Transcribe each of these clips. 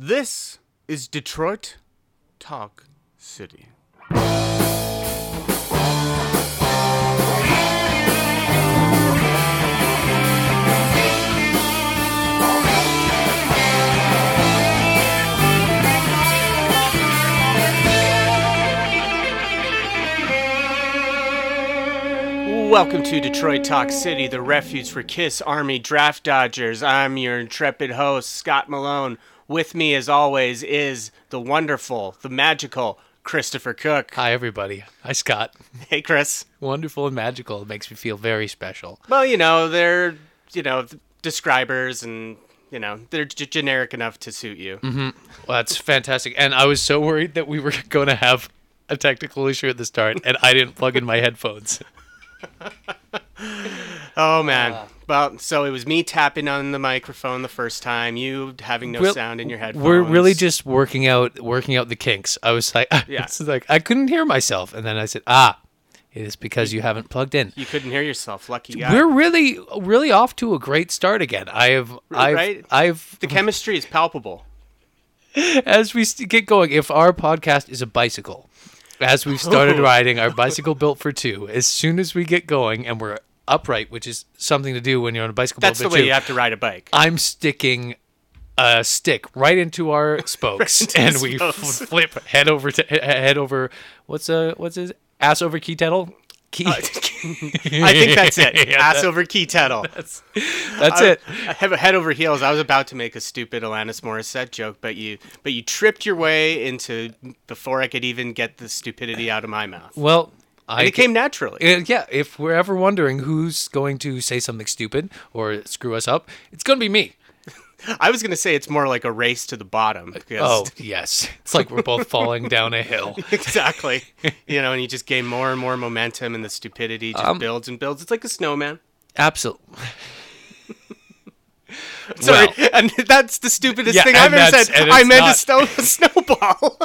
This is Detroit Talk City. Welcome to Detroit Talk City, the refuge for Kiss Army Draft Dodgers. I'm your intrepid host, Scott Malone. With me, as always, is the wonderful, the magical Christopher Cook. Hi, everybody. Hi, Scott. Hey, Chris. Wonderful and magical. It makes me feel very special. Well, you know, they're, you know, describers and, you know, they're g- generic enough to suit you. mm-hmm. Well, that's fantastic. And I was so worried that we were going to have a technical issue at the start, and I didn't plug in my headphones. Oh, man. well, so it was me tapping on the microphone the first time, you having no We'll- sound in your headphones. We're really just working out working out the kinks. I was like, Yeah. it's like I couldn't hear myself, and then I said, ah, it is because you haven't plugged in. You couldn't hear yourself. Lucky guy. We're really, really off to a great start again. I have, I've, right? I've, the chemistry is palpable. as we get going, if our podcast is a bicycle, as we've started oh. riding our bicycle built for two, as soon as we get going and we're upright, which is something to do when you're on a bicycle That's the built for way two, you have to ride a bike. I'm sticking a stick right into our spokes, into and we spokes. flip head over to head over. What's a what's his ass over key tettle? Key. I think that's it. Yeah, Ass that- over key tettle. That's it. I have a head over heels. I was about to make a stupid Alanis Morissette joke, but you but you tripped your way into before I could even get the stupidity out of my mouth. Well, I And it came naturally. Uh, yeah, if we're ever wondering who's going to say something stupid or screw us up, it's going to be me. I was gonna say it's more like a race to the bottom. Because Oh, yes. It's like we're both falling down a hill. exactly. You know, and you just gain more and more momentum, and the stupidity just Um, builds and builds. It's like a snowman. Absolutely. Sorry, Well- and that's the stupidest Yeah, thing I've ever said. I meant a, snow, a snowball.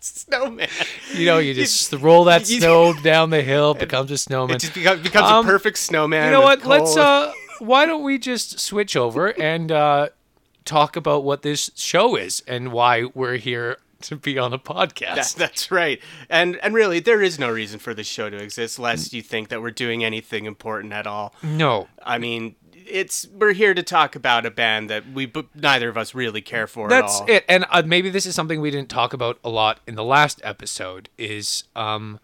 snowman. You know, you just roll that you- snow down the hill, becomes a snowman. It just becomes, becomes Um, a perfect snowman. You know what? Let's uh why don't we just switch over and uh talk about what this show is and why we're here to be on a podcast. That, that's right. And and really, there is no reason for this show to exist, lest you think that we're doing anything important at all. no. I mean, it's we're here to talk about a band that we b- neither of us really care for That's at all. it. And uh, maybe this is something we didn't talk about a lot in the last episode is um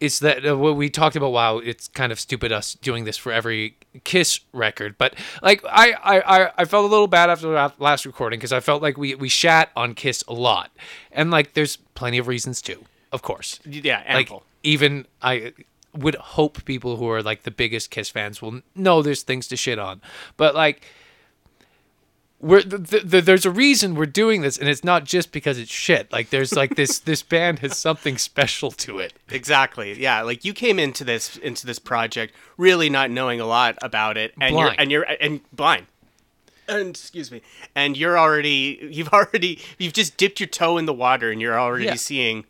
is that uh, what we talked about wow it's kind of stupid us doing this for every kiss record but like i i i, felt a little bad after the last recording because i felt like we we shat on kiss a lot. And like there's plenty of reasons too of course. Yeah, like ample. even i would hope people who are like the biggest kiss fans will know there's things to shit on. But like we're th- th- th- there's a reason we're doing this and it's not just because it's shit like there's like this this band has something special to it Exactly. Yeah, like you came into this into this project really not knowing a lot about it, and Blind. you're and you're and blind. And excuse me, and you're already you've already you've just dipped your toe in the water, and you're already Yeah. seeing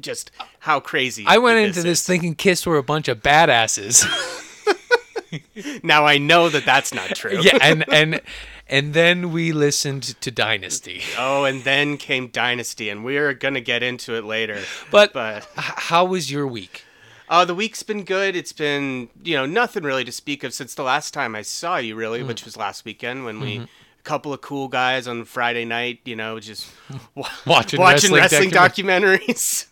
just how crazy. i went into this thinking kiss were a bunch of badasses Now I know that that's not true. yeah and and and then we listened to dynasty Oh, and then came Dynasty, and we're gonna get into it later. but, But how was your week uh, the week's been good. It's been you know nothing really to speak of since the last time I saw you, Hmm. really, which was last weekend when we. Mm-hmm. A couple of cool guys on Friday night, you know, just wa- Watching watching wrestling wrestling, documentaries.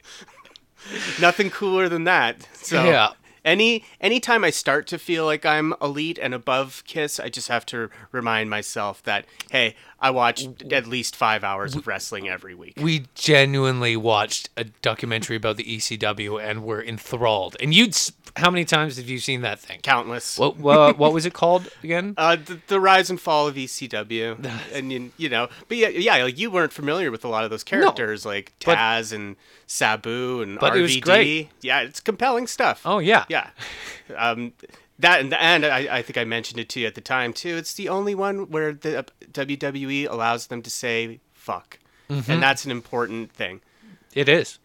Nothing cooler than that. So Yeah. Any anytime I start to feel like I'm elite and above Kiss, I just have to remind myself that hey, I watch at least five hours of wrestling every week. we genuinely watched a documentary about the ECW and were enthralled. And you'd how many times have you seen that thing? Countless. What what, what was it called again? Uh, the, the rise and fall of ECW, and you, you know, but yeah, yeah, like you weren't familiar with a lot of those characters, like but- Taz and Sabu and But RVD. it was great. Yeah, it's compelling stuff. Oh yeah. yeah. Um, that and, and I, I think I mentioned it to you at the time too. It's the only one where the uh, WWE allows them to say "fuck," Mm-hmm. and that's an important thing. It is.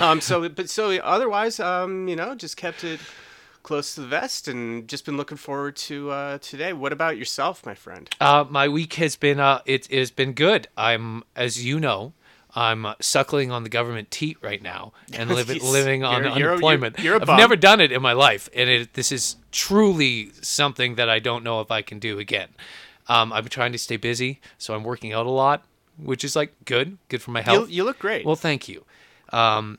Um, so, but so otherwise, um, you know, just kept it close to the vest and just been looking forward to uh, today. What about yourself, my friend? Uh, my week has been uh, it has been good. I'm, as you know, I'm suckling on the government teat right now and living living on You're- you're- unemployment. you're a I've never done it in my life, and it, this is truly something that I don't know if I can do again. Um, I'm trying to stay busy, so I'm working out a lot, which is like good, good for my You, health. you look great. well, thank you. Um,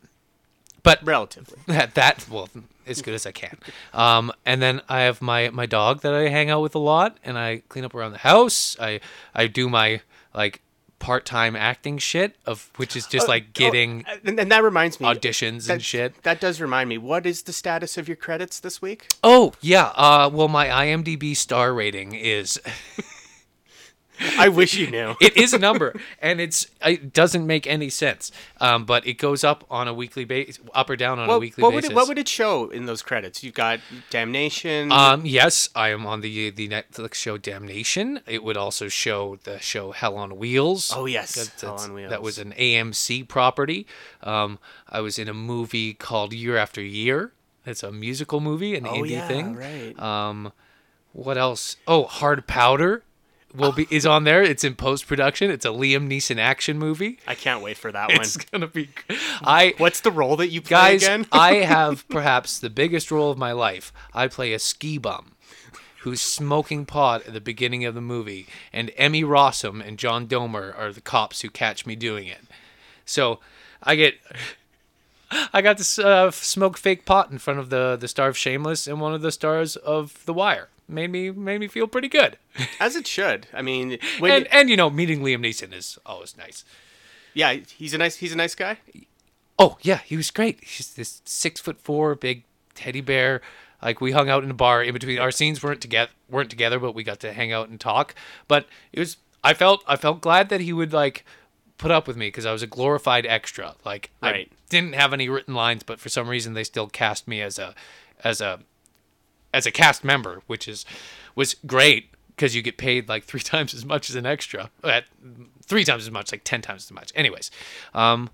but relatively. that that well as good as I can. Um, and then I have my my dog that I hang out with a lot, and I clean up around the house. I I do my like part time acting shit of which is just like getting Oh, and, and that reminds me. auditions that, and shit. That does remind me. What is the status of your credits this week? Oh yeah. Uh, well, my IMDb star rating is I wish you knew. it is a number, and it's it doesn't make any sense. Um, but it goes up on a weekly basis, up or down on a weekly what would basis. it, what would it show in those credits? You've got Damnation. Um, yes, I am on the the Netflix show Damnation. It would also show the show Hell on Wheels. Oh, yes, That- Hell on Wheels. That was an AMC property. Um, I was in a movie called Year After Year. It's a musical movie, an oh indie yeah, thing. right. Um, what else? Oh, Hard Powder will be is on there. It's in post production. It's a Liam Neeson action movie. I can't wait for that It's one. It's gonna be. I What's the role that you play guys, again? I have perhaps the biggest role of my life. I play a ski bum who's smoking pot at the beginning of the movie, and Emmy Rossum and John Doman are the cops who catch me doing it. So I get. I got to uh, smoke fake pot in front of the the star of Shameless and one of the stars of The Wire. Made me made me feel pretty good. As it should. I mean, when and and you know, meeting Liam Neeson is always nice. yeah, he's a nice he's a nice guy. Oh yeah, he was great. He's this six foot four big teddy bear. Like we hung out in a bar in between. Our scenes weren't together weren't together, but we got to hang out and talk. But it was I felt I felt glad that he would like put up with me because I was a glorified extra. Like Right. I didn't have any written lines, but for some reason they still cast me as a as a as a cast member, which is was great because you get paid like three times as much as an extra. At three times as much, like ten times as much. Anyways, um,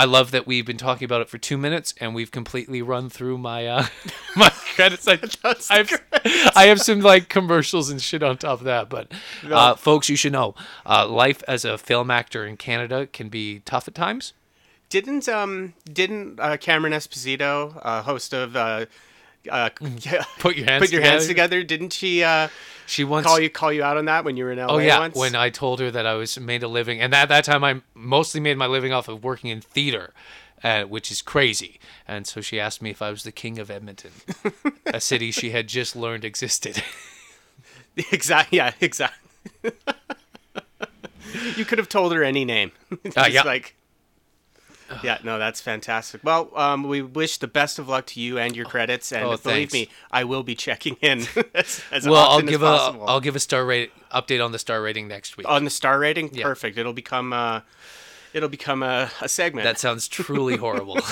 I love that we've been talking about it for two minutes and we've completely run through my uh, my credits. I, I, have, I have some like commercials and shit on top of that, but uh, folks, you should know, uh, life as a film actor in Canada can be tough at times. Didn't um didn't uh, Cameron Esposito, uh, host of uh, uh, Put your hands put your hands together. together, didn't she uh, She once call you call you out on that when you were in LA Oh yeah, once? when I told her that I was made a living, and at that time I mostly made my living off of working in theater, uh, which is crazy. And so she asked me if I was the king of Edmonton, a city she had just learned existed. exactly yeah exactly. you could have told her any name. Uh, yeah. like. Yeah, no, that's fantastic. Well, um, we wish the best of luck to you and your credits, and Oh, believe thanks. me, I will be checking in as, as well, I'll give as a possible. will give a star rate update on the star rating next week. on the star rating. Yeah. Perfect. It'll become uh, it'll become a, a segment. that sounds truly horrible.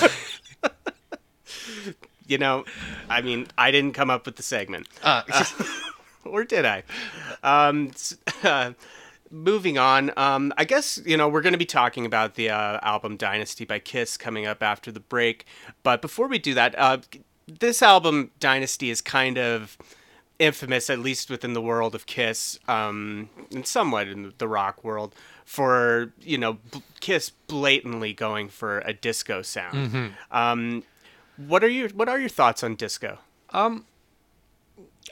you know, I mean, I didn't come up with the segment, Uh, or did I? Um, uh, moving on. Um, I guess you know we're going to be talking about the uh, album Dynasty by Kiss coming up after the break. But before we do that, uh, this album Dynasty is kind of infamous, at least within the world of Kiss, um, and somewhat in the rock world, for you know b- Kiss blatantly going for a disco sound. Um, what are your What are your thoughts on disco?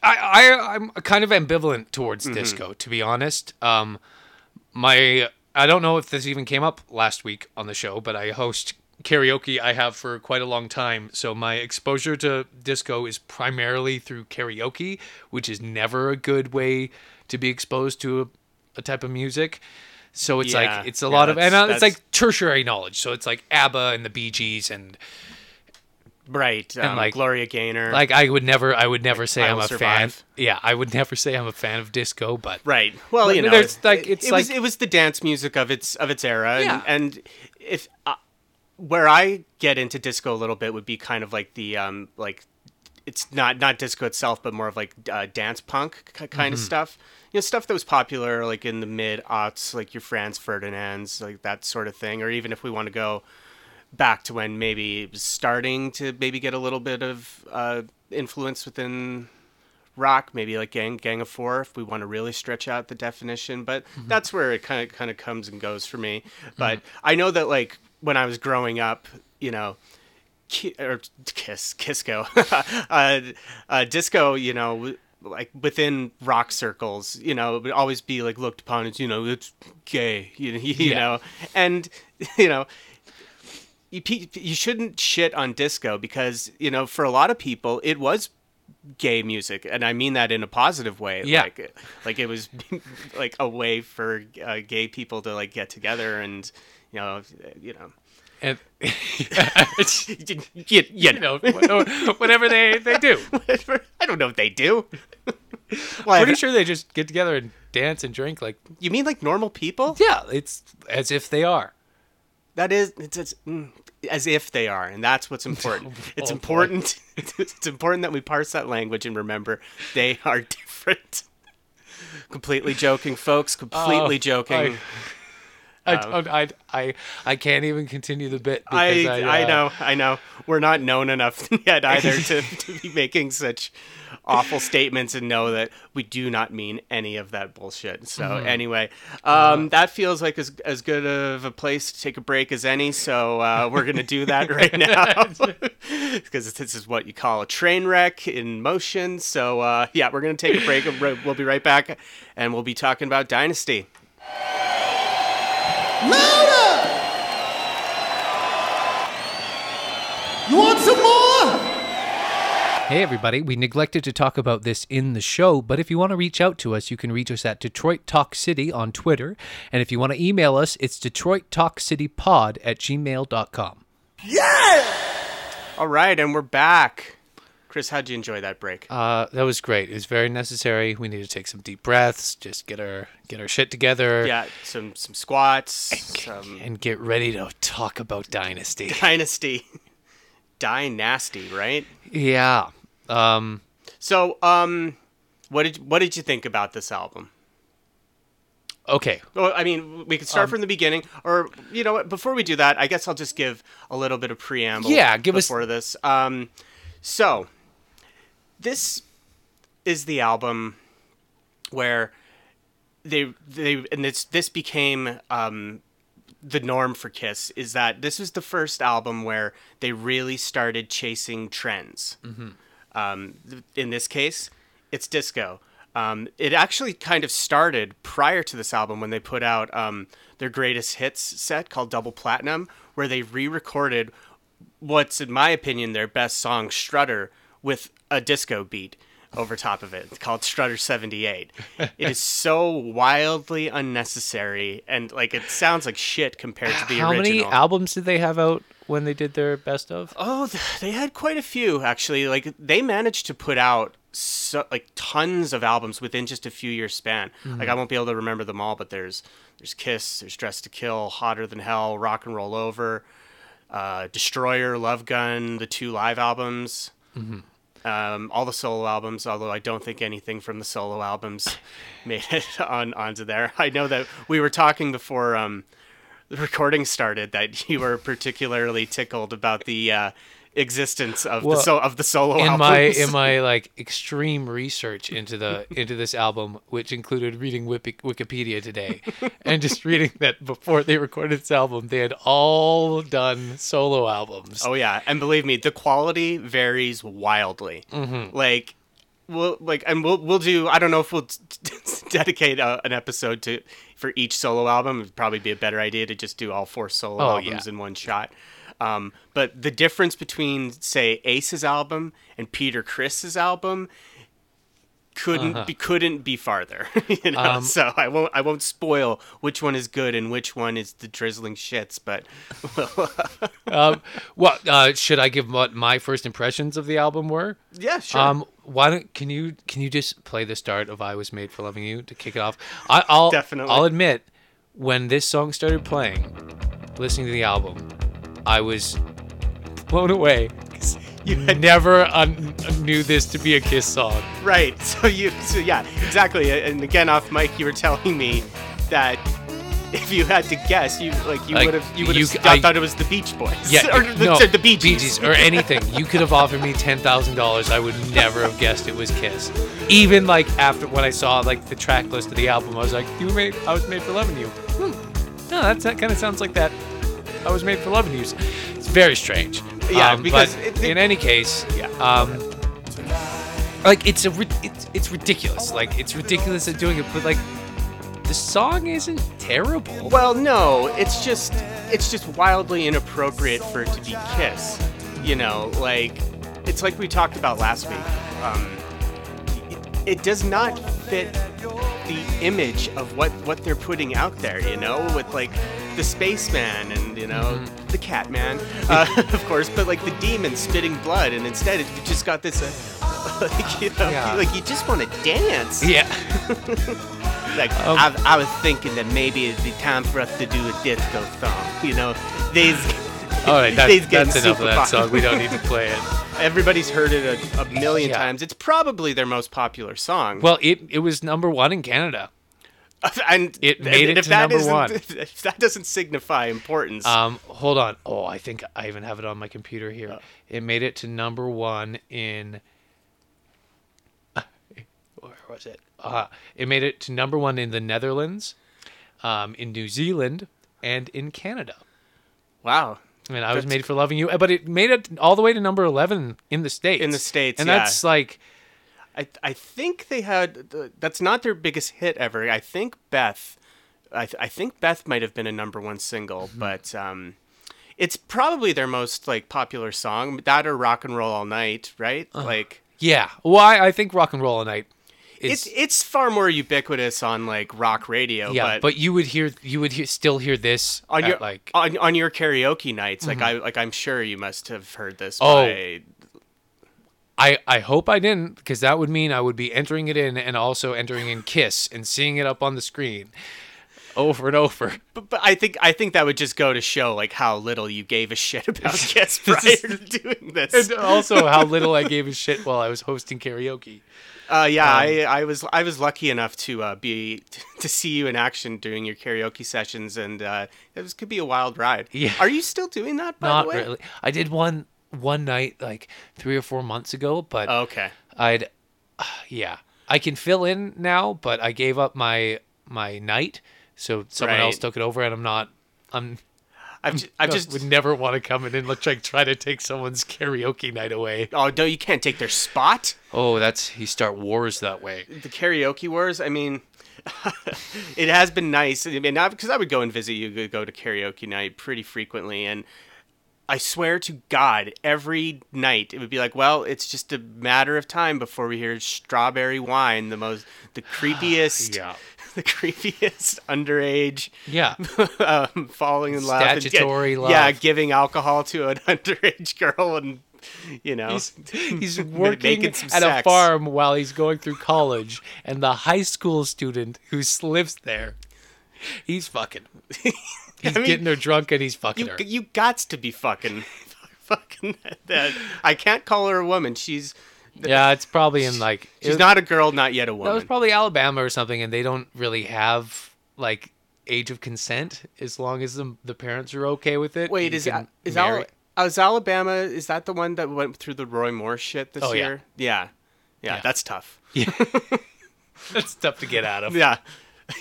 I, I I'm kind of ambivalent towards Mm-hmm. disco, to be honest. Um, my I don't know if this even came up last week on the show, but I host karaoke. I have for quite a long time, so my exposure to disco is primarily through karaoke, which is never a good way to be exposed to a, a type of music. So it's Yeah, like it's a yeah, lot of and uh, it's like tertiary knowledge. So it's like ABBA and the Bee Gees and Right, um, like- Gloria Gaynor. like I would never I would never say I I'm a Survive. fan. Yeah, I would never say I'm a fan of disco, but Right. Well, But you know, there's, it- like, it's it was like- it was the dance music of its of its era, Yeah. and, and if uh, where I get into disco a little bit would be kind of like the um like it's not not disco itself, but more of like uh, dance punk kind Mm-hmm. of stuff. You know, stuff that was popular like in the mid aughts, like your Franz Ferdinand's, like that sort of thing, or even if we want to go back to when maybe it was starting to maybe get a little bit of uh, influence within rock, maybe like Gang Gang of Four, if we want to really stretch out the definition. But that's where it kind of kind of comes and goes for me. But I know that like when I was growing up, you know. Ki- or kiss Kisco, uh, uh, disco. You know, like within rock circles, you know, it would always be like looked upon as you know it's gay, you, you Yeah. know, and you know you, you shouldn't shit on disco because you know for a lot of people it was gay music and i mean that in a positive way Yeah. like like it was like a way for uh, gay people to like get together and you know you know And you, you, you know, whatever they they do. i don't know what they do well, Pretty sure they just get together and dance and drink. Like, you mean like normal people yeah, it's as if they are. That is, it's, it's mm, as if they are, and that's what's important. It's Oh, boy. important. It's important that we parse that language and remember they are different. Completely joking, folks. Completely Oh, joking. I don't. I, I I can't even continue the bit. I Because I, I, uh, know I know we're not known enough yet either to, to be making such awful statements and know that we do not mean any of that bullshit. So Mm-hmm. anyway, um, that feels like as as good of a place to take a break as any. So uh, we're gonna do that right now because this is what you call a train wreck in motion. So uh, yeah, we're gonna take a break. We'll be right back, and we'll be talking about Dynasty. Louder! You want some more? Hey, everybody. We neglected to talk about this in the show, but if you want to reach out to us, you can reach us at Detroit Talk City on Twitter. And if you want to email us, it's Detroit Talk City Pod at gmail.com. Yeah! All right, and we're back. Chris, how'd you enjoy that break? Uh, that was great. It was very necessary. We need to take some deep breaths, just get our get our shit together, Yeah, some some squats, some and get ready to talk about Dynasty. dynasty, dynasty, right? yeah. Um, So, um, what did what did you think about this album? okay. Well, I mean, we could start Um, from the beginning, or you know what? Before we do that, I guess I'll just give a little bit of preamble. Yeah, give us- before this. Um, so this is the album where they they and this this became um the norm for Kiss is that this was the first album where they really started chasing trends. Um, th- in this case, it's disco. Um, it actually kind of started prior to this album when they put out um, their greatest hits set called Double Platinum, where they re-recorded what's, in my opinion, their best song, Strutter, with a disco beat over top of it. It's called Strutter 78. it is so wildly unnecessary and like it sounds like shit compared to the original. How original. many albums did they have out when they did their best of? Oh, they had quite a few actually. Like they managed to put out so, like tons of albums within just a few years span. Like I won't be able to remember them all, but there's there's Kiss, there's Dress to Kill, Hotter Than Hell, Rock and Roll Over, uh, Destroyer, Love Gun, the two live albums. Um, all the solo albums, although I don't think anything from the solo albums made it on onto there. I know that we were talking before um, the recording started that you were particularly tickled about the uh, existence of Well, the so- of the solo in albums. my in my like extreme research into the into this album, which included reading Wikipedia today, and just reading that before they recorded this album, they had all done solo albums. oh yeah, and believe me, the quality varies wildly. Mm-hmm. Like we'll like and we'll we'll do. I don't know if we'll t- t- dedicate a, an episode to for each solo album. It'd probably be a better idea to just do all four solo Oh, albums yeah. in one shot. Um, but the difference between say Ace's album and Peter Criss's album couldn't be couldn't be farther. you know, Uh-huh. Um, so I won't I won't spoil which one is good and which one is the drizzling shits. But Um, well, uh, should I give what my first impressions of the album were? yeah, sure. Um, why don't can you can you just play the start of "I Was Made for Loving You" to kick it off? I, I'll Definitely. I'll admit when this song started playing, listening to the album, I was blown away. You never un- knew this to be a Kiss song. Right. So you. So yeah. Exactly. And again, off mic, you were telling me that if you had to guess, you like you Like, would have you would have thought, I- thought it was the Beach Boys. Yeah, or the, no, the Bee Gees. or anything. You could have offered me ten thousand dollars. I would never have guessed it was Kiss. Even like after when I saw like the track list of the album, I was like, "You were made. I was made for loving you." Hmm. No, that's, that kind of sounds like that. I was made for loving you. It's very strange. Yeah, Um, because it- in any case, Yeah. um, like it's a it's it's ridiculous. Like it's ridiculous at doing it, but like the song isn't terrible. Well, no, it's just it's just wildly inappropriate for it to be Kiss. You know, like it's like we talked about last week. Um, it, does not fit the image of what what they're putting out there. You know, with like the spaceman and you know Mm-hmm. the Catman, uh, of course, but like the demon spitting blood, and instead it, just got this. Uh, like you know, Yeah. like you just want to dance. Yeah. Like Um, I, I was thinking that maybe it'd be time for us to do a disco song. You know, these. All right, that, that's enough of that song. We don't need to play it. Everybody's heard it a, a million Yeah. times. It's probably their most popular song. Well, it it was number one in Canada. and it made and it if to that number one. If that doesn't signify importance, Um, hold on. Oh, I think I even have it on my computer here. Oh. It made it to number one in. Where was it? Uh, it made it to number one in the Netherlands, um, in New Zealand, and in Canada. wow. And I was That's- made for loving you, but it made it all the way to number eleven in the states. In the States, and yeah. that's like I I think they had the- that's not their biggest hit ever. I think Beth, I, th- I think Beth might have been a number one single, Mm-hmm. but um, it's probably their most like popular song. That or Rock and Roll All Night, right? Uh-huh. Like yeah. Why I think rock and roll all night. It's it's far more ubiquitous on like rock radio. yeah, but, but, you would hear you would hear, still hear this on your like on, on your karaoke nights, like mm-hmm. I like I'm sure you must have heard this. Oh. by, I, I hope I didn't, because that would mean I would be entering it in and also entering in Kiss and seeing it up on the screen over and over. but, but I think I think that would just go to show like how little you gave a shit about Kiss prior to doing this. And also how little I gave a shit while I was hosting karaoke. Uh, yeah, Um, I, I was I was lucky enough to uh, be to see you in action during your karaoke sessions, and uh, it was could be a wild ride. Yeah. Are you still doing that? By Not the way? really. I did one one night like three or four months ago, but okay. I'd yeah. I can fill in now, but I gave up my my night, so someone else took it over, and I'm not. I'm. I've just, I've I just would never want to come in and look like try to take someone's karaoke night away. oh no, you can't take their spot. Oh, that's you start wars that way. The karaoke wars. I mean, it has been nice. I mean, because I would go and visit you, go to karaoke night pretty frequently, and I swear to God, every night it would be like, well, it's just a matter of time before we hear "Strawberry Wine," the most, the creepiest, Yeah. The creepiest underage Yeah. um, falling in love, and Statutory yeah, giving alcohol to an underage girl, and you know, He's, he's working at a farm while he's going through college, and the high school student who lives there, he's fucking. He's I mean, getting her drunk and he's fucking You her. you gots to be fucking, fucking that. I can't call her a woman. She's Yeah, it's probably in like she's was- not a girl, not yet a woman. That was probably Alabama or something, and they don't really have like age of consent as long as the the parents are okay with it. Wait, is can Al- is Al- oh, is Alabama? Is that the one that went through the Roy Moore shit this Oh, year? Yeah. yeah, Yeah. that's tough. Yeah, That's tough to get out of. Yeah,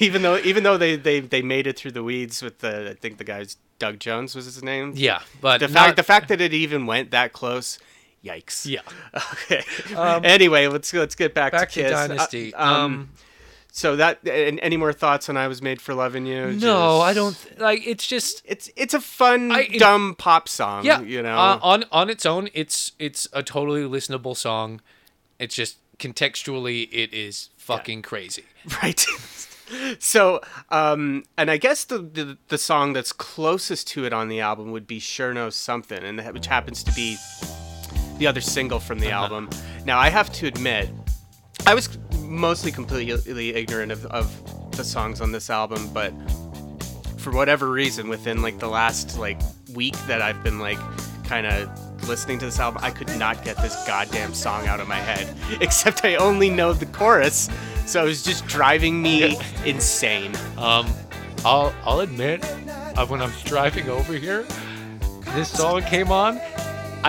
even though even though they, they they made it through the weeds with the I think the guy's Doug Jones was his name. Yeah, but The not- fact the fact that it even went that close, yikes. yeah. Okay. anyway, let's let's get back, Back to to Dynasty. Uh, um, um, so that and any more thoughts on I was made for loving you? no, Just- I don't th- like. It's just It's it's a fun I- dumb pop song. yeah. you know. uh, on on its own, it's it's a totally listenable song. It's just contextually, it is fucking crazy. right. so, um, and I guess the, the the song that's closest to it on the album would be "Sure Knows Something," and that, which happens to be the other single from the album. Now, I have to admit, I was mostly completely ignorant of, of the songs on this album, but for whatever reason, within like the last like week that I've been like kind of listening to this album, I could not get this goddamn song out of my head. Except I only know the chorus, so it was just driving me insane. Um, I'll I'll admit, uh, when I'm driving over here, this song came on.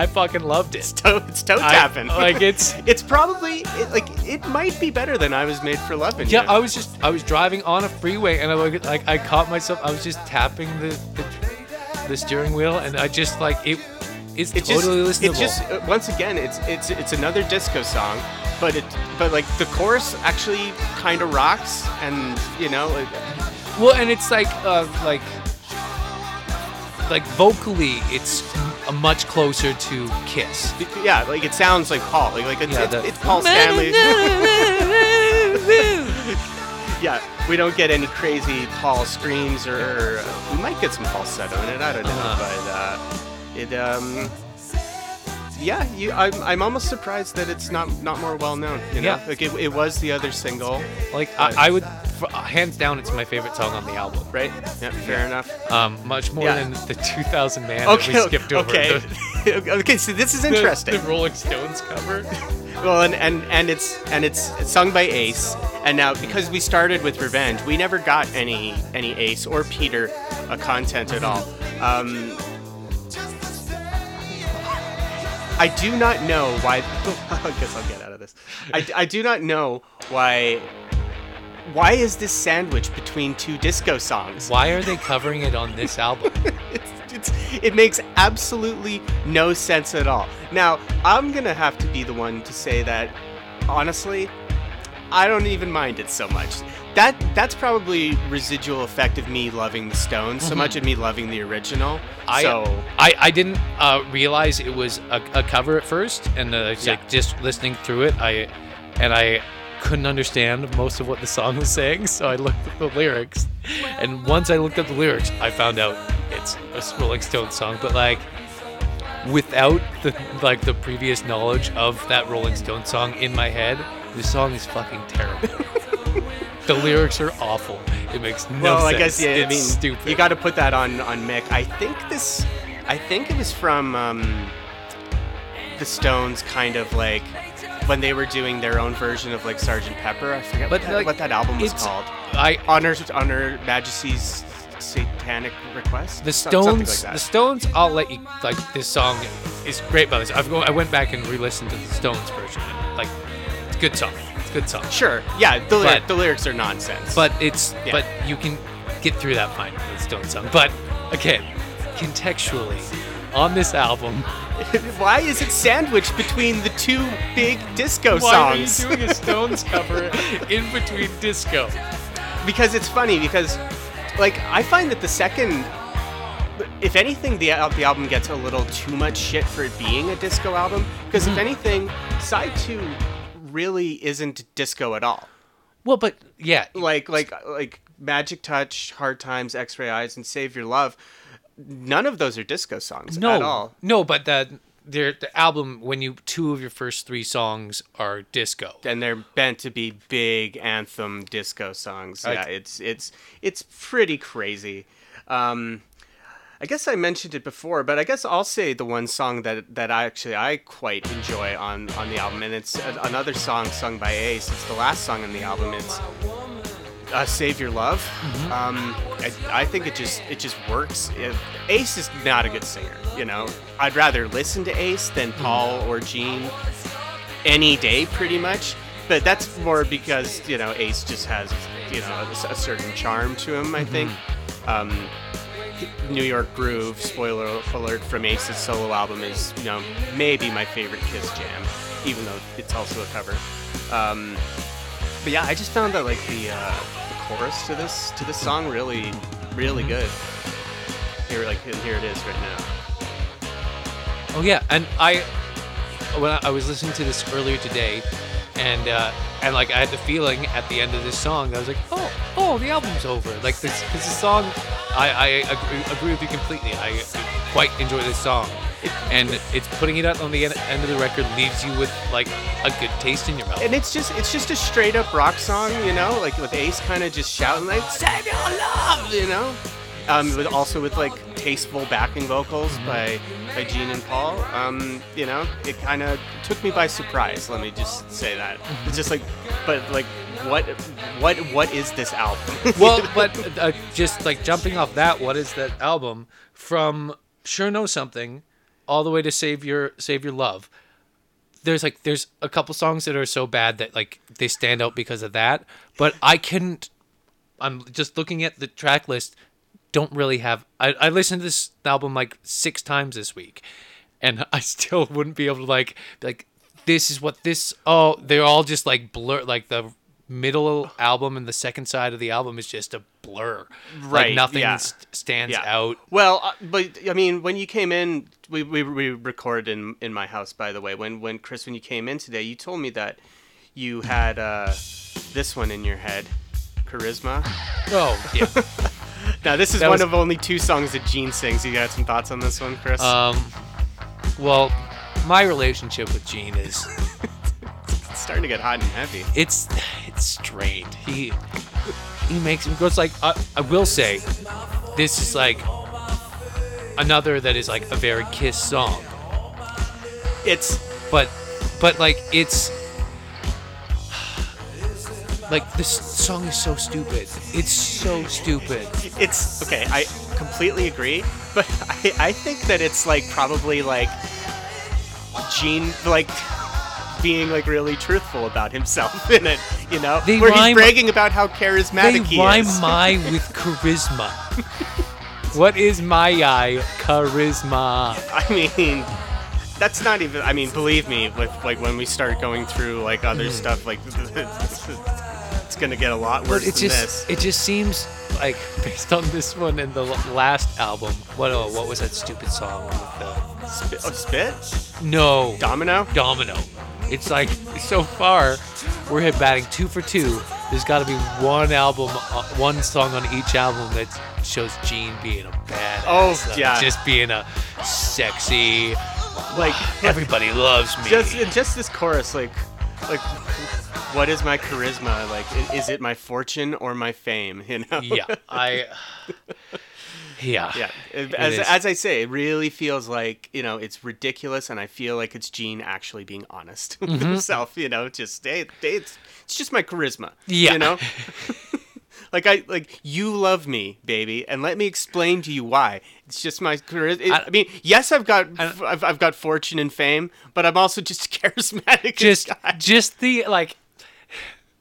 I fucking loved it. toe, it's toe I- tapping. like, it's- it's probably it, like it might be better than I was made for loving. Yeah, You. I was just I was driving on a freeway and I like like I caught myself. I was just tapping the the, the steering wheel and I just like it. It's It totally just, listenable. It's just once again, it's it's it's another disco song, but it but like the chorus actually kind of rocks, and you know, like, Well, and it's like uh, like like vocally, it's m- much closer to Kiss. yeah, like it sounds like Paul, like like it's, Yeah, it's, the- it's Paul Stanley. yeah, we don't get any crazy Paul screams, or uh, we might get some falsetto in it. I don't know, Uh-huh. but uh, it um. Yeah, you. I'm, I'm almost surprised that it's not not more well known. You know, Yeah. like it, it was the other single, Like I, I would, f- hands down, it's my favorite song on the album. right? Yeah, fair enough. Um, much more Yeah. than the 2000 Man Okay, that we skipped over. okay, The, okay. So this is the- interesting. The, Rolling Stones cover. Well, and, and and it's and it's sung by Ace. And now because we started with Revenge, we never got any any Ace or Peter uh, content at all. Um, I do not know why. I guess I'll get out of this. I, I do not know why. Why is this sandwich between two disco songs? Why are they covering it on this album? it's, it's, it makes absolutely no sense at all. Now, I'm gonna have to be the one to say that, honestly, I don't even mind it so much. That that's probably residual effect of me loving the Stones so much of me loving the original. Mm-hmm. I, so I, I didn't uh, realize it was a, a cover at first, and uh, Yeah. like just listening through it, I and I couldn't understand most of what the song was saying, so I looked at the lyrics, and once I looked up the lyrics, I found out it's a Rolling Stones song, but like without the like the previous knowledge of that Rolling Stones song in my head, the song is fucking terrible. the lyrics are awful. It makes no well, sense. I guess yeah. It's I mean, stupid. you got to put that on on Mick. I think this, I think it was from um, the Stones, kind of like when they were doing their own version of like Sergeant Pepper. I forget But, what, that, like, what that album was called. I Honor Honor Majesty's Satanic Request. The Stones, like the. Stones, I'll let you like this song is great by this. I've go, I went back and re-listened to the Stones version. Like, it's a good song. It's a good song. Sure. Yeah. The, But- the lyrics are nonsense. But it's Yeah. but you can get through that fine with the Stones song. But again, contextually, on this album, why is it sandwiched between the two big disco why songs? are you doing a Stones cover in between disco? because it's funny because like I find that the second if anything the the album gets a little too much shit for it being a disco album because Hmm. if anything side 2 really isn't disco at all Well, but yeah, like like like Magic Touch, Hard Times, X-Ray Eyes and Save Your Love none of those are disco songs no, at all no, but the their the album when you two of your first three songs are disco. and they're meant to be big anthem disco songs. Yeah, it's it's it's pretty crazy. Um, I guess I mentioned it before, but I guess I'll say the one song that that I actually I quite enjoy on on the album, and it's a, another song sung by Ace. It's the last song on the album. It's uh, "Save Your Love." Um, I, I think it just it just works. It, Ace is not a good singer. You know, I'd rather listen to Ace than Paul or Gene any day, pretty much. But that's more because you know Ace just has you know a, a certain charm to him. I think. Um, New York Groove, spoiler alert from Ace's solo album, is you know maybe my favorite Kiss jam, even though it's also a cover. Um, but yeah, I just found that like the, uh, the chorus to this to this song really, really good. Here, like here it is right now. Oh yeah, and I when I, was listening to this earlier today, and uh, and like I had the feeling at the end of this song, I was like, oh, oh, the album's over. Like this, the song, I, I agree, agree with you completely. I quite enjoy this song, and it's putting it out on the end, end of the record leaves you with like a good taste in your mouth. and it's just it's just a straight up rock song, you know, like with Ace kind of just shouting like "Save your love," you know, um, with also with like tasteful backing vocals by by Gene and Paul. Um, you know, it kind of took me by surprise. Let me just say that. It's just like, but like what what what is this album? well, but uh, just like jumping off that, what is that album from? Sure know something, all the way to save your save your love. There's like there's a couple songs that are so bad that like they stand out because of that. But I couldn't. I'm just looking at the track list. Don't really have. I I listened to this album like six times this week, and I still wouldn't be able to like like this is what this. Oh, they're all just like blur. Like the middle album and the second side of the album is just a blur. Right, Like nothing yeah. st- stands Yeah. out. Well, uh, but I mean, when you came in, we, we, we recorded in in my house. By the way, when when Chris, when you came in today, you told me that you had uh, this one in your head, Charisma. Oh yeah. Now this is That one was- of only two songs that Gene sings. You got some thoughts on this one, Chris? um. Well, my relationship with Gene is it's starting to get hot and heavy. it's it's strained. He he makes him goes like I, I will say, this is like another that is like a very Kiss song, It's but but like it's like this song is so stupid. It's so stupid. it's okay. I completely agree, but I I think that it's like probably like Gene like being like really truthful about himself in it. You know, They where he's bragging about how They charismatic he rhyme is. my with charisma. what is my eye charisma? I mean, that's not even. I mean, believe me, with like when we start going through like other mm. stuff, like it's gonna get a lot worse it than just this. it just seems like based on this one and the last album. What oh, what was that stupid song with the Spit, oh, spit? No Domino? Domino. It's like so far we're hit batting two for two. There's got to be one album, uh, one song on each album that shows Gene being a badass. Oh, yeah. just being a sexy. Like Everybody loves me. just just this chorus, like like what is my charisma? Like is it my fortune or my fame? You know? yeah, I. Yeah. Yeah, as, as I say, it really feels like you know it's ridiculous, and I feel like it's Gene actually being honest with Mm-hmm. himself. You know, just hey, hey, it's it's just my charisma. Yeah. you know, like I like you love me, baby, and let me explain to you why. It's just my charisma. I, I- mean, yes, I've got I've, I've got fortune and fame, but I'm also just charismatic. just guy. just the like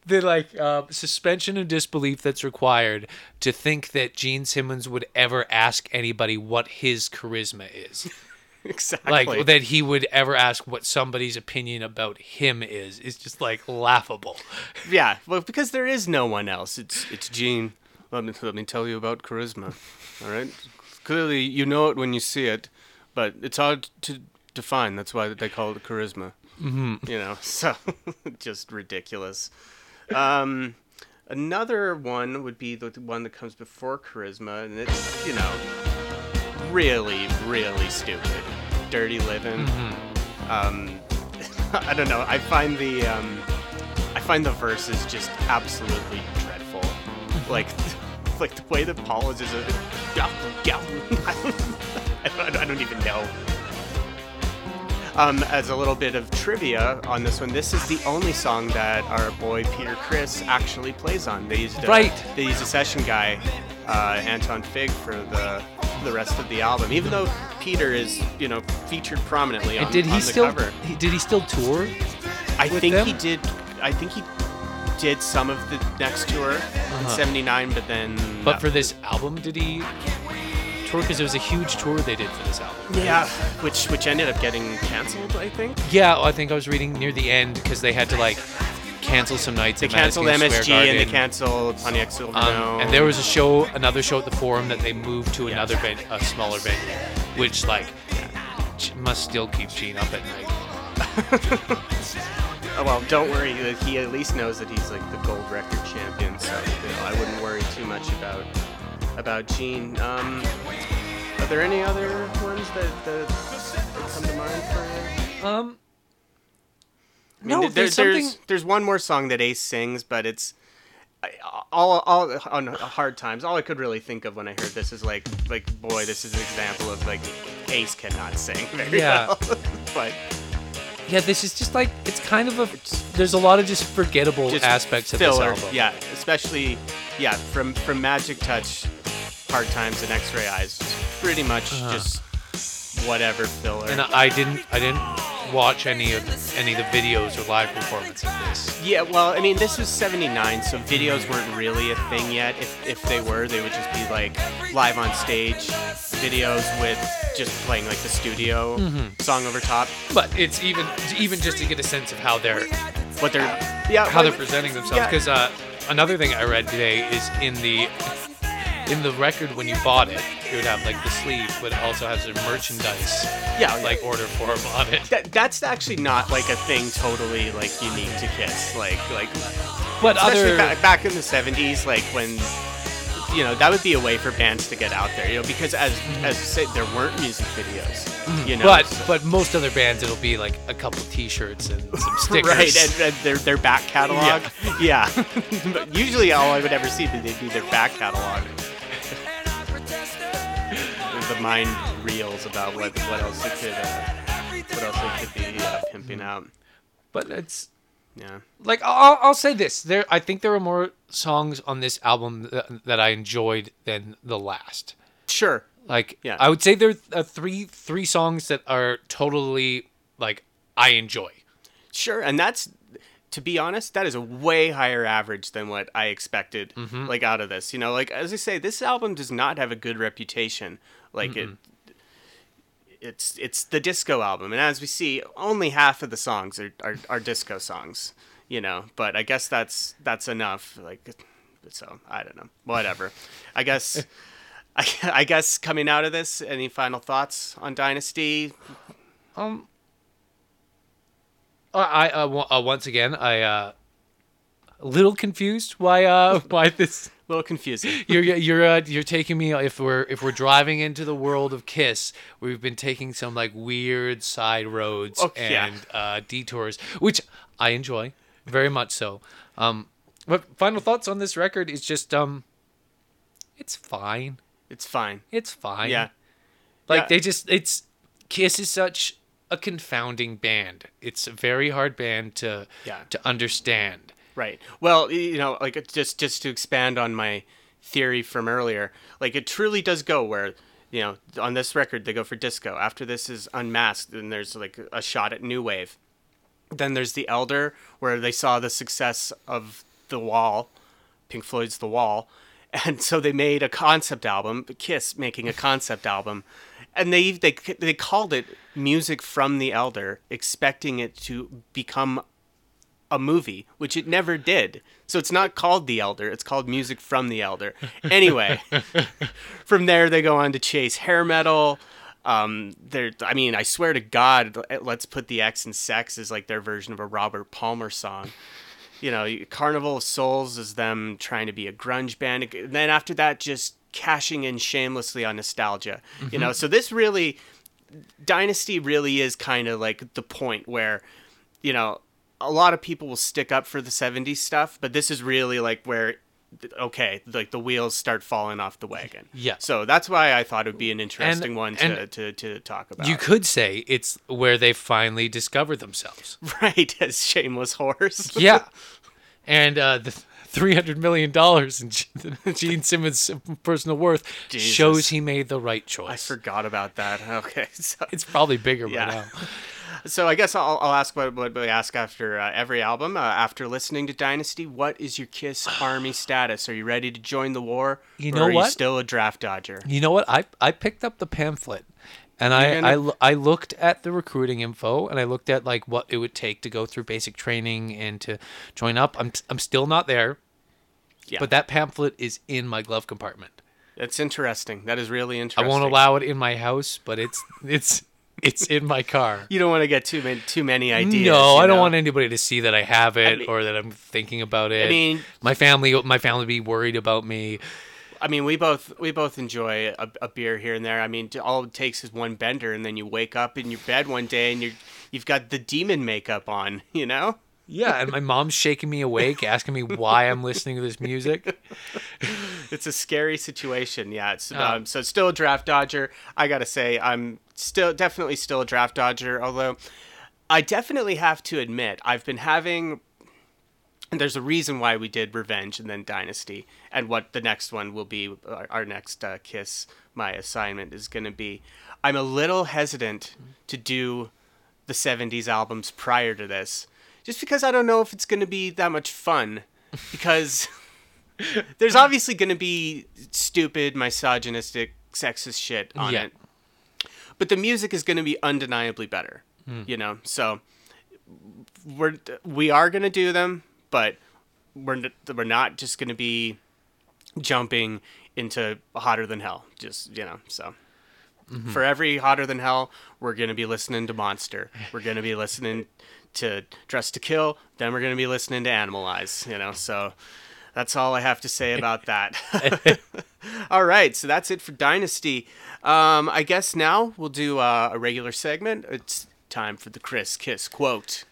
the like uh, suspension of disbelief that's required to think that Gene Simmons would ever ask anybody what his charisma is. exactly. Like that he would ever ask what somebody's opinion about him is is just like laughable. Yeah, well, because there is no one else. It's it's Gene. Let me let me tell you about charisma. All right. Clearly, you know it when you see it, but it's hard to define. That's why they call it charisma. Mm-hmm. You know, so just ridiculous. Um, another one would be the one that comes before charisma, and it's you know really really stupid. Dirty living. Um, I don't know. I find the um, I find the verses just absolutely dreadful. like, like the way that Paul is just a, I don't, I don't even know. Um, as a little bit of trivia on this one, this is the only song that our boy Peter Criss actually plays on. They used a, Right. They used a session guy, uh, Anton Fig, for the the rest of the album. Even though Peter is, you know, featured prominently on, And did on he the still cover. did he still tour? I think them? he did. I think he did some of the next tour in '79, but then. Uh-huh. But for this album, did he tour? Because it was a huge tour they did for this album. yeah, which which ended up getting canceled. I think Yeah, I think I was reading near the end because they had to like cancel some nights. they at canceled Madison MSG Square and they canceled Pontiac Silverdome. Um, and there was a show, another show at the Forum that they moved to another ven- a smaller venue, which like j- must still keep Gene up at night. Oh, well, don't worry. like, He at least knows that he's like the gold record champion, so you know, I wouldn't worry too much about about Gene. Um, are there any other ones that, that, that come to mind for you? Um, I mean, no, there- there's there's something. there's one more song that Ace sings, but it's all all on hard times. All I could really think of when I heard this is like like boy, this is an example of like Ace cannot sing very Yeah. well. but yeah, this is just like it's kind of a. There's a lot of just forgettable Just aspects of filler. this album. Yeah, especially yeah from from Magic Touch, Hard Times, and X-Ray Eyes. Pretty much just whatever filler. Uh-huh. And I didn't I didn't watch any of any of the videos or live performance of this. Yeah, well, I mean, this was 79, so videos weren't really a thing yet. If, if they were, they would just be like live on stage videos with just playing like the studio Mm-hmm. song over top. But it's even even just to get a sense of how they're What they're, yeah, how they're presenting themselves. yeah. Because uh, another thing I read today is in the in the record when you bought it, it would have like the sleeve, but it also has a merchandise Yeah, like order form on it. That, that's actually not like a thing totally like unique to Kiss. Like, like But especially other ba- back in the 70s, like when you know that would be a way for bands to get out there. You know, because as mm-hmm. as you said, there weren't music videos. Mm-hmm. You know, but so- but most other bands it'll be like a couple T-shirts and some stickers. Right, and, and their their back catalog. Yeah, but usually all I would ever see would be their back catalog. The mind reels about what what else it could uh, what else it could be uh, pimping out. But it's Yeah, like I'll, I'll say this: there, I think there are more songs on this album that, that I enjoyed than the last. sure. Like, Yeah. I would say there are three three songs that are totally like I enjoy. Sure, and that's to be honest, that is a way higher average than what I expected like out of this. You know, like as I say, this album does not have a good reputation. Like it it's it's the disco album, and as we see, only half of the songs are, are, are disco songs. You know, but I guess that's that's enough. Like, so I don't know. Whatever. I guess. I, I guess coming out of this, any final thoughts on Dynasty? Um, I, I uh, uh, once again I uh, a little confused why uh why this little confusing. you're you're uh, you're taking me if we're if we're driving into the world of Kiss, we've been taking some like weird side roads Oh, and uh, detours, which I enjoy very much so. Um, but final thoughts on this record is just um, it's fine. It's fine. It's fine. Yeah. Like Yeah. they just it's Kiss is such a confounding band. It's a very hard band to Yeah. to understand. Right. Well, you know, like just just to expand on my theory from earlier, like it truly does go where, you know, on this record they go for disco. After this is unmasked, and there's like a shot at new wave. Then there's the Elder, where they saw the success of the Wall, Pink Floyd's The Wall, and so they made a concept album. Kiss making a concept album, and they they they called it Music from the Elder, expecting it to become a movie, which it never did. So it's not called The Elder, it's called Music from the Elder. Anyway, from there they go on to chase hair metal. Um, they're, I mean, I swear to God, let's put the X in sex is like their version of a Robert Palmer song. You know, Carnival of Souls is them trying to be a grunge band. And then after that, just cashing in shamelessly on nostalgia. You know, so this really, Dynasty really is kind of like the point where, you know, a lot of people will stick up for the 70s stuff, but this is really like where okay, like the wheels start falling off the wagon. Yeah. So that's why I thought it would be an interesting one to, and to, to talk about. You could say it's where they finally discovered themselves. right as shameless horse. yeah. And uh, the three hundred million dollars in Gene- Gene Simmons' personal worth Jesus. shows he made the right choice. I forgot about that. Okay. So, It's probably bigger Yeah. by now. So I guess I'll, I'll ask what, what we ask after uh, every album. Uh, after listening to Dynasty, what is your Kiss Army status? Are you ready to join the war? You or know are you what? still a draft dodger? You know what? I I picked up the pamphlet, and I gonna- I, I looked at the recruiting info, and I looked at like what it would take to go through basic training and to join up. I'm I'm still not there, Yeah. but that pamphlet is in my glove compartment. That's interesting. That is really interesting. I won't allow it in my house, but it's it's it's in my car. You don't want to get too many too many ideas. no, I don't know? want anybody to see that I have it mean- or that I'm thinking about it. I mean- my family my family be worried about me. I mean, we both we both enjoy a, a beer here and there. I mean, all it takes is one bender, and then you wake up in your bed one day, and you you've got the demon makeup on. You know. Yeah, and my mom's shaking me awake, asking me why I'm listening to this music. it's a scary situation. Yeah, it's Oh. um, so still a draft dodger. I gotta say, I'm still definitely still a draft dodger. Although I definitely have to admit, I've been having. And there's a reason why we did Revenge and then Dynasty, and what the next one will be. Our, our next uh, Kiss, my assignment is going to be. I'm a little hesitant to do the 70s albums prior to this, just because I don't know if it's going to be that much fun. Because there's obviously going to be stupid, misogynistic, sexist shit on Yeah. it but the music is going to be undeniably better hmm. you know? So we're we are going to do them but we're we're not just going to be jumping into hotter than hell just you know so. Mm-hmm. For every hotter than hell we're going to be listening to monster. We're going to be listening to dress to kill. Then we're going to be listening to animalize you know? So that's all i have to say about that all right, so that's it for Dynasty. Um, I guess now we'll do uh, a regular segment. It's time for the Chris Kiss quote.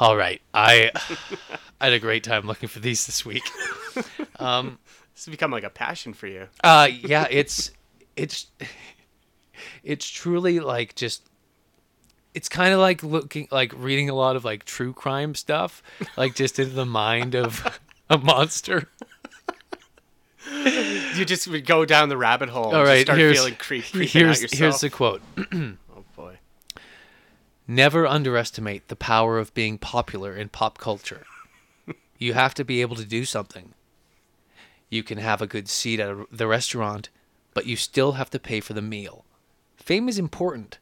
All right. I I had a great time looking for these this week. Um, This has become like a passion for you. uh, yeah, it's it's it's truly like just it's kind of like looking like reading a lot of like true crime stuff, like just into the mind of a monster. You just would go down the rabbit hole. All right, and right, start here's feeling creep, here's here's the quote. Oh boy. Never underestimate the power of being popular in pop culture. You have to be able to do something. You can have a good seat at a- the restaurant, but you still have to pay for the meal. Fame is important,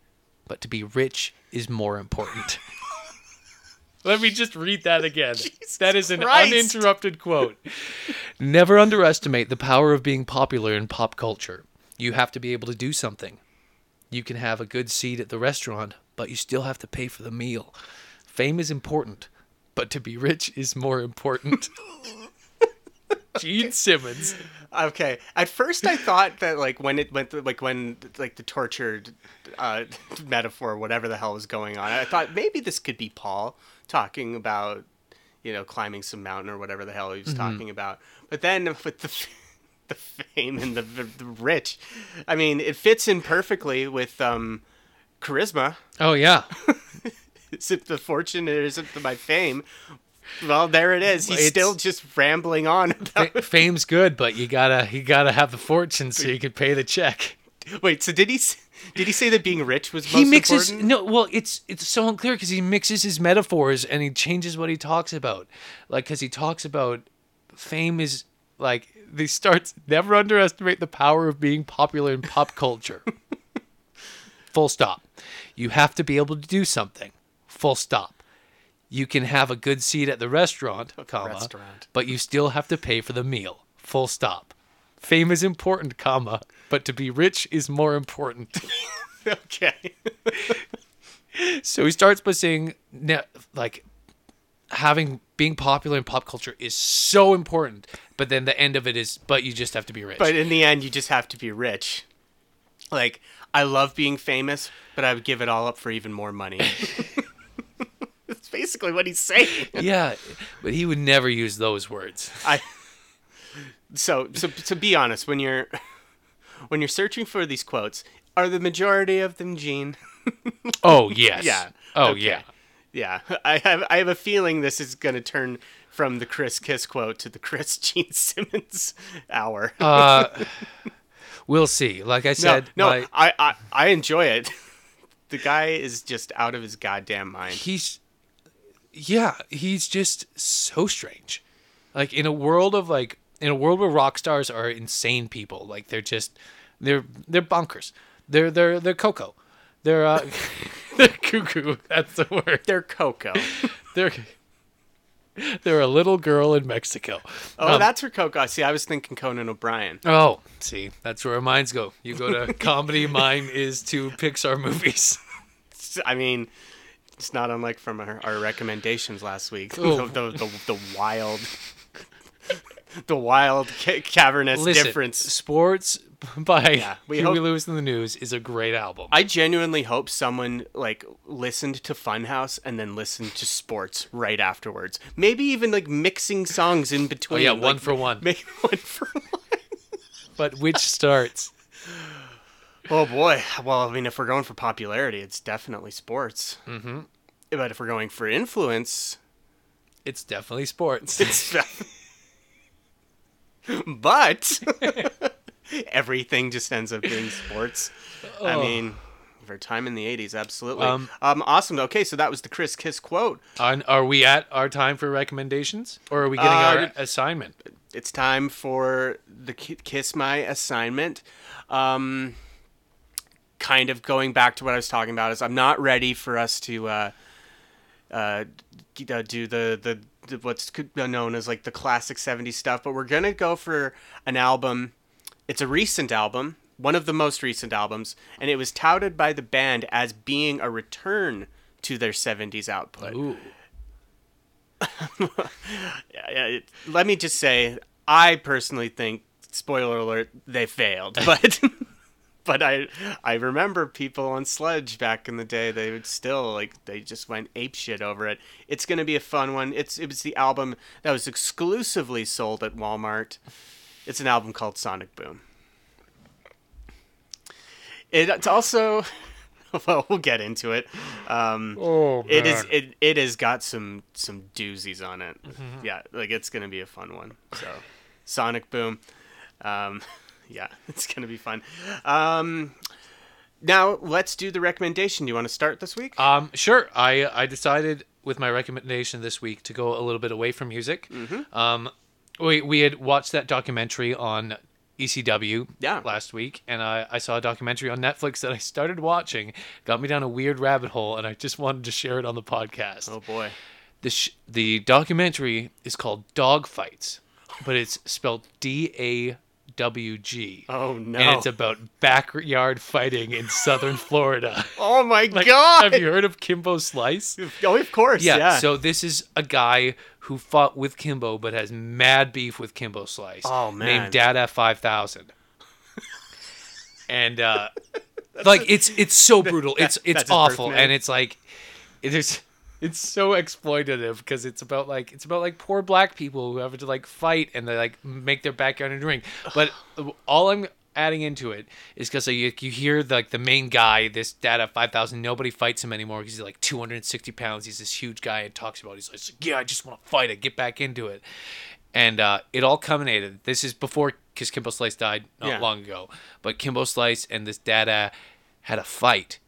but to be rich is more important. Let me just read that again. that is an Christ. uninterrupted quote. Never underestimate the power of being popular in pop culture. You have to be able to do something. You can have a good seat at the restaurant, but you still have to pay for the meal. Fame is important, but to be rich is more important. Gene Simmons. Okay. At first, I thought that like when it went through, like when like the tortured uh, metaphor, whatever the hell was going on, I thought maybe this could be Paul talking about you know climbing some mountain or whatever the hell he was talking about. But then with the the fame and the, the, the rich, I mean, it fits in perfectly with um, charisma. Oh yeah. Is it the fortune or is it the, my fame? Well, there it is. He's It's- still just rambling on about. Fa- Fame's good, but you gotta you gotta have the fortune so you can pay the check. Wait, so did he did he say that being rich was most he mixes important? no well it's it's so unclear because he mixes his metaphors and he changes what he talks about like because he talks about fame is like he starts never underestimate the power of being popular in pop culture full stop you have to be able to do something full stop you can have a good seat at the restaurant comma restaurant. but you still have to pay for the meal full stop fame is important comma but to be rich is more important okay. So he starts by saying, like, having being popular in pop culture is so important, but then the end of it is, but you just have to be rich. but in the end, you just have to be rich. Like, I love being famous, but I would give it all up for even more money. Basically what he's saying. yeah, but he would never use those words. I. So, so to be honest, when you're when you're searching for these quotes, are the majority of them Gene? Oh yes. Yeah. Oh Okay. yeah. Yeah, I have I have a feeling this is going to turn from the Chris Kiss quote to the Chris Gene Simmons hour. Uh, we'll see. Like I no, said, no, my- I, I I enjoy it. the guy is just out of his goddamn mind. he's yeah, he's just so strange. Like in a world of like in a world where rock stars are insane people, like they're just they're they're bonkers. They're they're they're Coco. They're uh they're cuckoo. That's the word. They're Coco. They're they're a little girl in Mexico. Oh, Um, that's for Coco. See, I was thinking Conan O'Brien. Oh, see, that's where our minds go. You go to comedy, mine is to Pixar movies. I mean, it's not unlike from our, our recommendations last week. The, the, the, the wild, the wild ca- cavernous Listen, difference. Sports by Yeah, we Huey hope- Lewis and the News is a great album. I genuinely hope someone like listened to Funhouse and then listened to sports right afterwards. Maybe even like mixing songs in between. Oh, yeah, like, one for one. Make one for one. but which starts? Oh boy. Well, I mean, if we're going for popularity, it's definitely sports. but if we're going for influence, It's definitely sports. it's but everything just ends up being sports. I Oh. mean, for time in the '80s, absolutely. Um, Um, awesome. Okay, so that was the Chris Kiss quote. On, are we at our time for recommendations, or are we getting Uh, our assignment? It's time for the Kiss My assignment. Um, kind of going back to what I was talking about is I'm not ready for us to uh, uh, do the, the the what's known as like the classic 70s stuff, but we're gonna go for an album. It's a recent album, one of the most recent albums, and it was touted by the band as being a return to their 70s output. Ooh. Let me just say, I personally think, spoiler alert, they failed. But but I I remember people on Sledge back in the day. They would still like they just went ape shit over it. It's gonna be a fun one. It's it was the album that was exclusively sold at Walmart. It's an album called Sonic Boom. It, it's also well, we'll get into it. Um, Oh, it is it it has got some some doozies on it. Yeah, like it's gonna be a fun one. So, Sonic Boom, um, yeah, it's gonna be fun. Um, now let's do the recommendation. Do you want to start this week? Um, sure. I I decided with my recommendation this week to go a little bit away from music. Mm-hmm. Um, we we had watched that documentary on ECW Yeah. last week, and I, I saw a documentary on Netflix that I started watching, got me down a weird rabbit hole, and I just wanted to share it on the podcast. oh boy, The sh- the documentary is called Dog Fights, but it's spelled D A W G. oh no, And it's about backyard fighting in southern Florida. oh my Like, god! Have you heard of Kimbo Slice? Oh, of course, Yeah, yeah. So this is a guy who fought with Kimbo but has mad beef with Kimbo Slice. Oh, man. Named Dada Five Thousand. and uh like it's it's so brutal. It's it's awful. And it's like there's it's so exploitative because it's about like it's about like poor black people who have to like fight and they like make their backyard into a ring. But all I'm adding into it is because you, you hear like the main guy, this Dada Five Thousand. Nobody fights him anymore because he's like 260 pounds. He's this huge guy and talks about. He's like, yeah, I just want to fight. I get back into it. And uh, it all culminated. This is before because Kimbo Slice died not Yeah. long ago. But Kimbo Slice and this Dada had a fight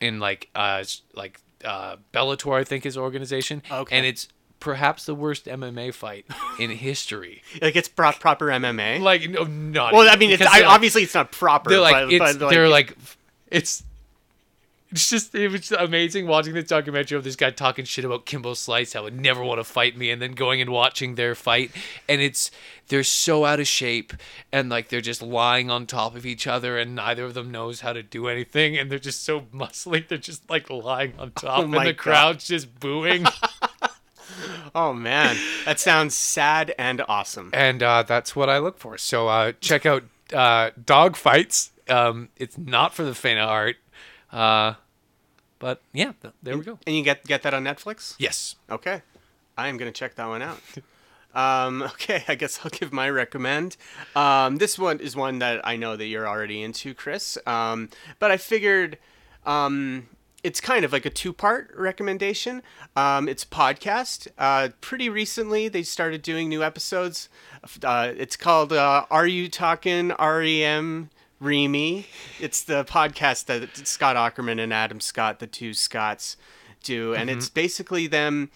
in like uh like uh Bellator I think is organization Okay. and it's perhaps the worst MMA fight in history like it's pro- proper MMA. like no not well, I mean, it's I, like- obviously it's not proper. they're like but, but, they're like it's it's just it was amazing watching this documentary of this guy talking shit about Kimbo Slice how would never want to fight me and then going and watching their fight and it's they're so out of shape and like they're just lying on top of each other and neither of them knows how to do anything and they're just so muscly they're just like lying on top and the God. crowd's just booing oh man, that sounds sad and awesome. and uh, that's what I look for. So uh, check out uh, Dog Fights. Um, it's not for the faint of heart, uh, but yeah, th- there we go. And you get get that on Netflix. Yes. Okay. I am going to check that one out. um, okay, I guess I'll give my recommend. Um, this one is one that I know that you're already into, Chris. Um, but I figured um, it's kind of like a two part recommendation. Um, it's a podcast. Uh, pretty recently, they started doing new episodes. Uh, it's called uh, Are You Talking REM? Remy. It's the podcast that Scott Aukerman and Adam Scott, the two Scotts, do, and it's mm-hmm. basically them.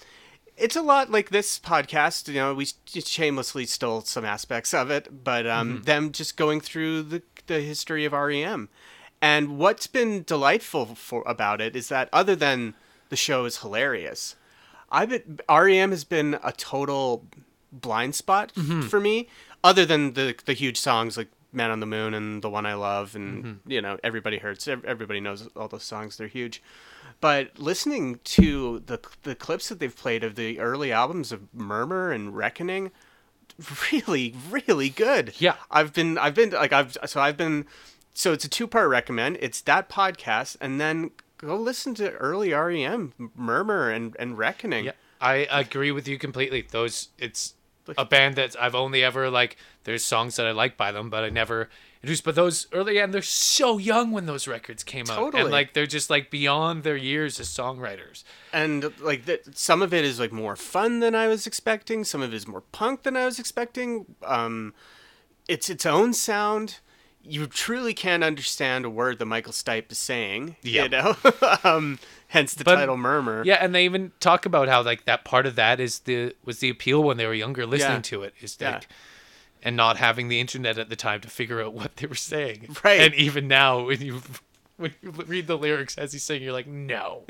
It's a lot like this podcast. You know, we shamelessly stole some aspects of it, but um, mm-hmm. them just going through the the history of REM. And what's been delightful for about it is that other than the show is hilarious, I've been REM has been a total blind spot f- for me. Other than the the huge songs like "Man on the Moon" and "The One I Love," and mm-hmm. you know everybody hurts. Everybody knows all those songs. They're huge. But listening to the the clips that they've played of the early albums of Murmur and Reckoning, really, really good. Yeah. I've been I've been like I've so I've been so it's a two part recommend. It's that podcast and then go listen to early REM Murmur and and Reckoning. Yeah, I agree with you completely. Those it's a band that I've only ever like. There's songs that I like by them, but I never introduced. But those early and they're so young when those records came out, and like they're just like beyond their years as songwriters. and like the, some of it is like more fun than I was expecting. Some of it is more punk than I was expecting. Um, it's its own sound. You truly can't understand a word that Michael Stipe is saying. Yeah. You know, um, hence the But- title "Murmur." Yeah, and they even talk about how like that part of that is the was the appeal when they were younger, listening Yeah. to it is Yeah. like, and not having the internet at the time to figure out what they were saying. Right. And even now, when you when you read the lyrics as he's saying, you're like, no,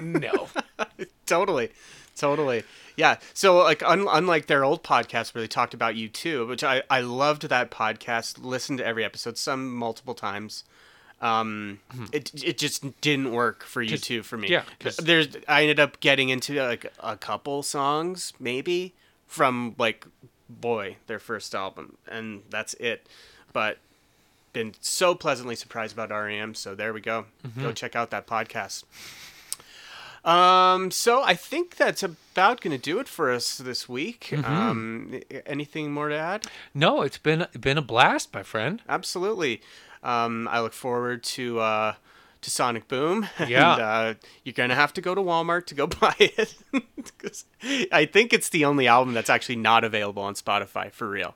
no. totally totally yeah so like un- unlike their old podcast where they talked about U2 which I, I loved that podcast listened to every episode some multiple times um it it just didn't work for you Hmm. two for me yeah, 'cause- there's i ended up getting into like a couple songs maybe from like boy their first album and that's it but been so pleasantly surprised about REM. So there we go. Mm-hmm. Go check out that podcast. Um, so I think that's about going to do it for us this week. Mm-hmm. Um, anything more to add? No, it's been been a blast, my friend. Absolutely. Um, I look forward to uh, to Sonic Boom. Yeah. and, uh, you're gonna have to go to Walmart to go buy it I think it's the only album that's actually not available on Spotify for real.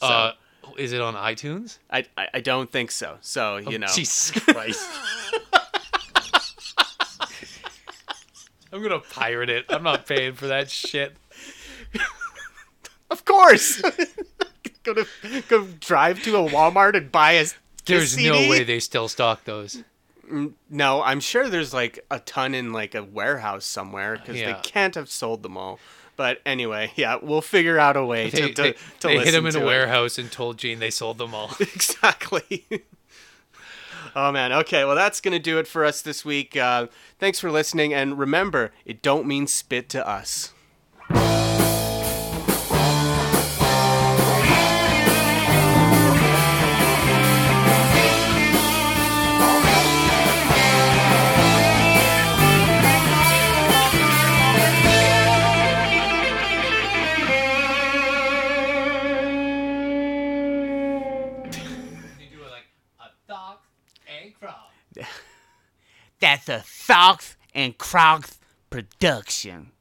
So Uh, is it on iTunes? I, I I don't think so. So you know. Oh, Jesus Christ. I'm gonna pirate it. I'm not paying for that shit. Of course. go to go drive to a Walmart and buy a. There's CD? no way they still stock those. No, I'm sure there's like a ton in like a warehouse somewhere because Yeah. they can't have sold them all. But anyway, yeah, we'll figure out a way They, to to, they, to they hit listen him in to a it. warehouse and told Gene they sold them all. exactly. oh man. Okay. Well, that's gonna do it for us this week. Uh, thanks for listening, and remember, it don't mean spit to us. That's a Fox and Crocs production.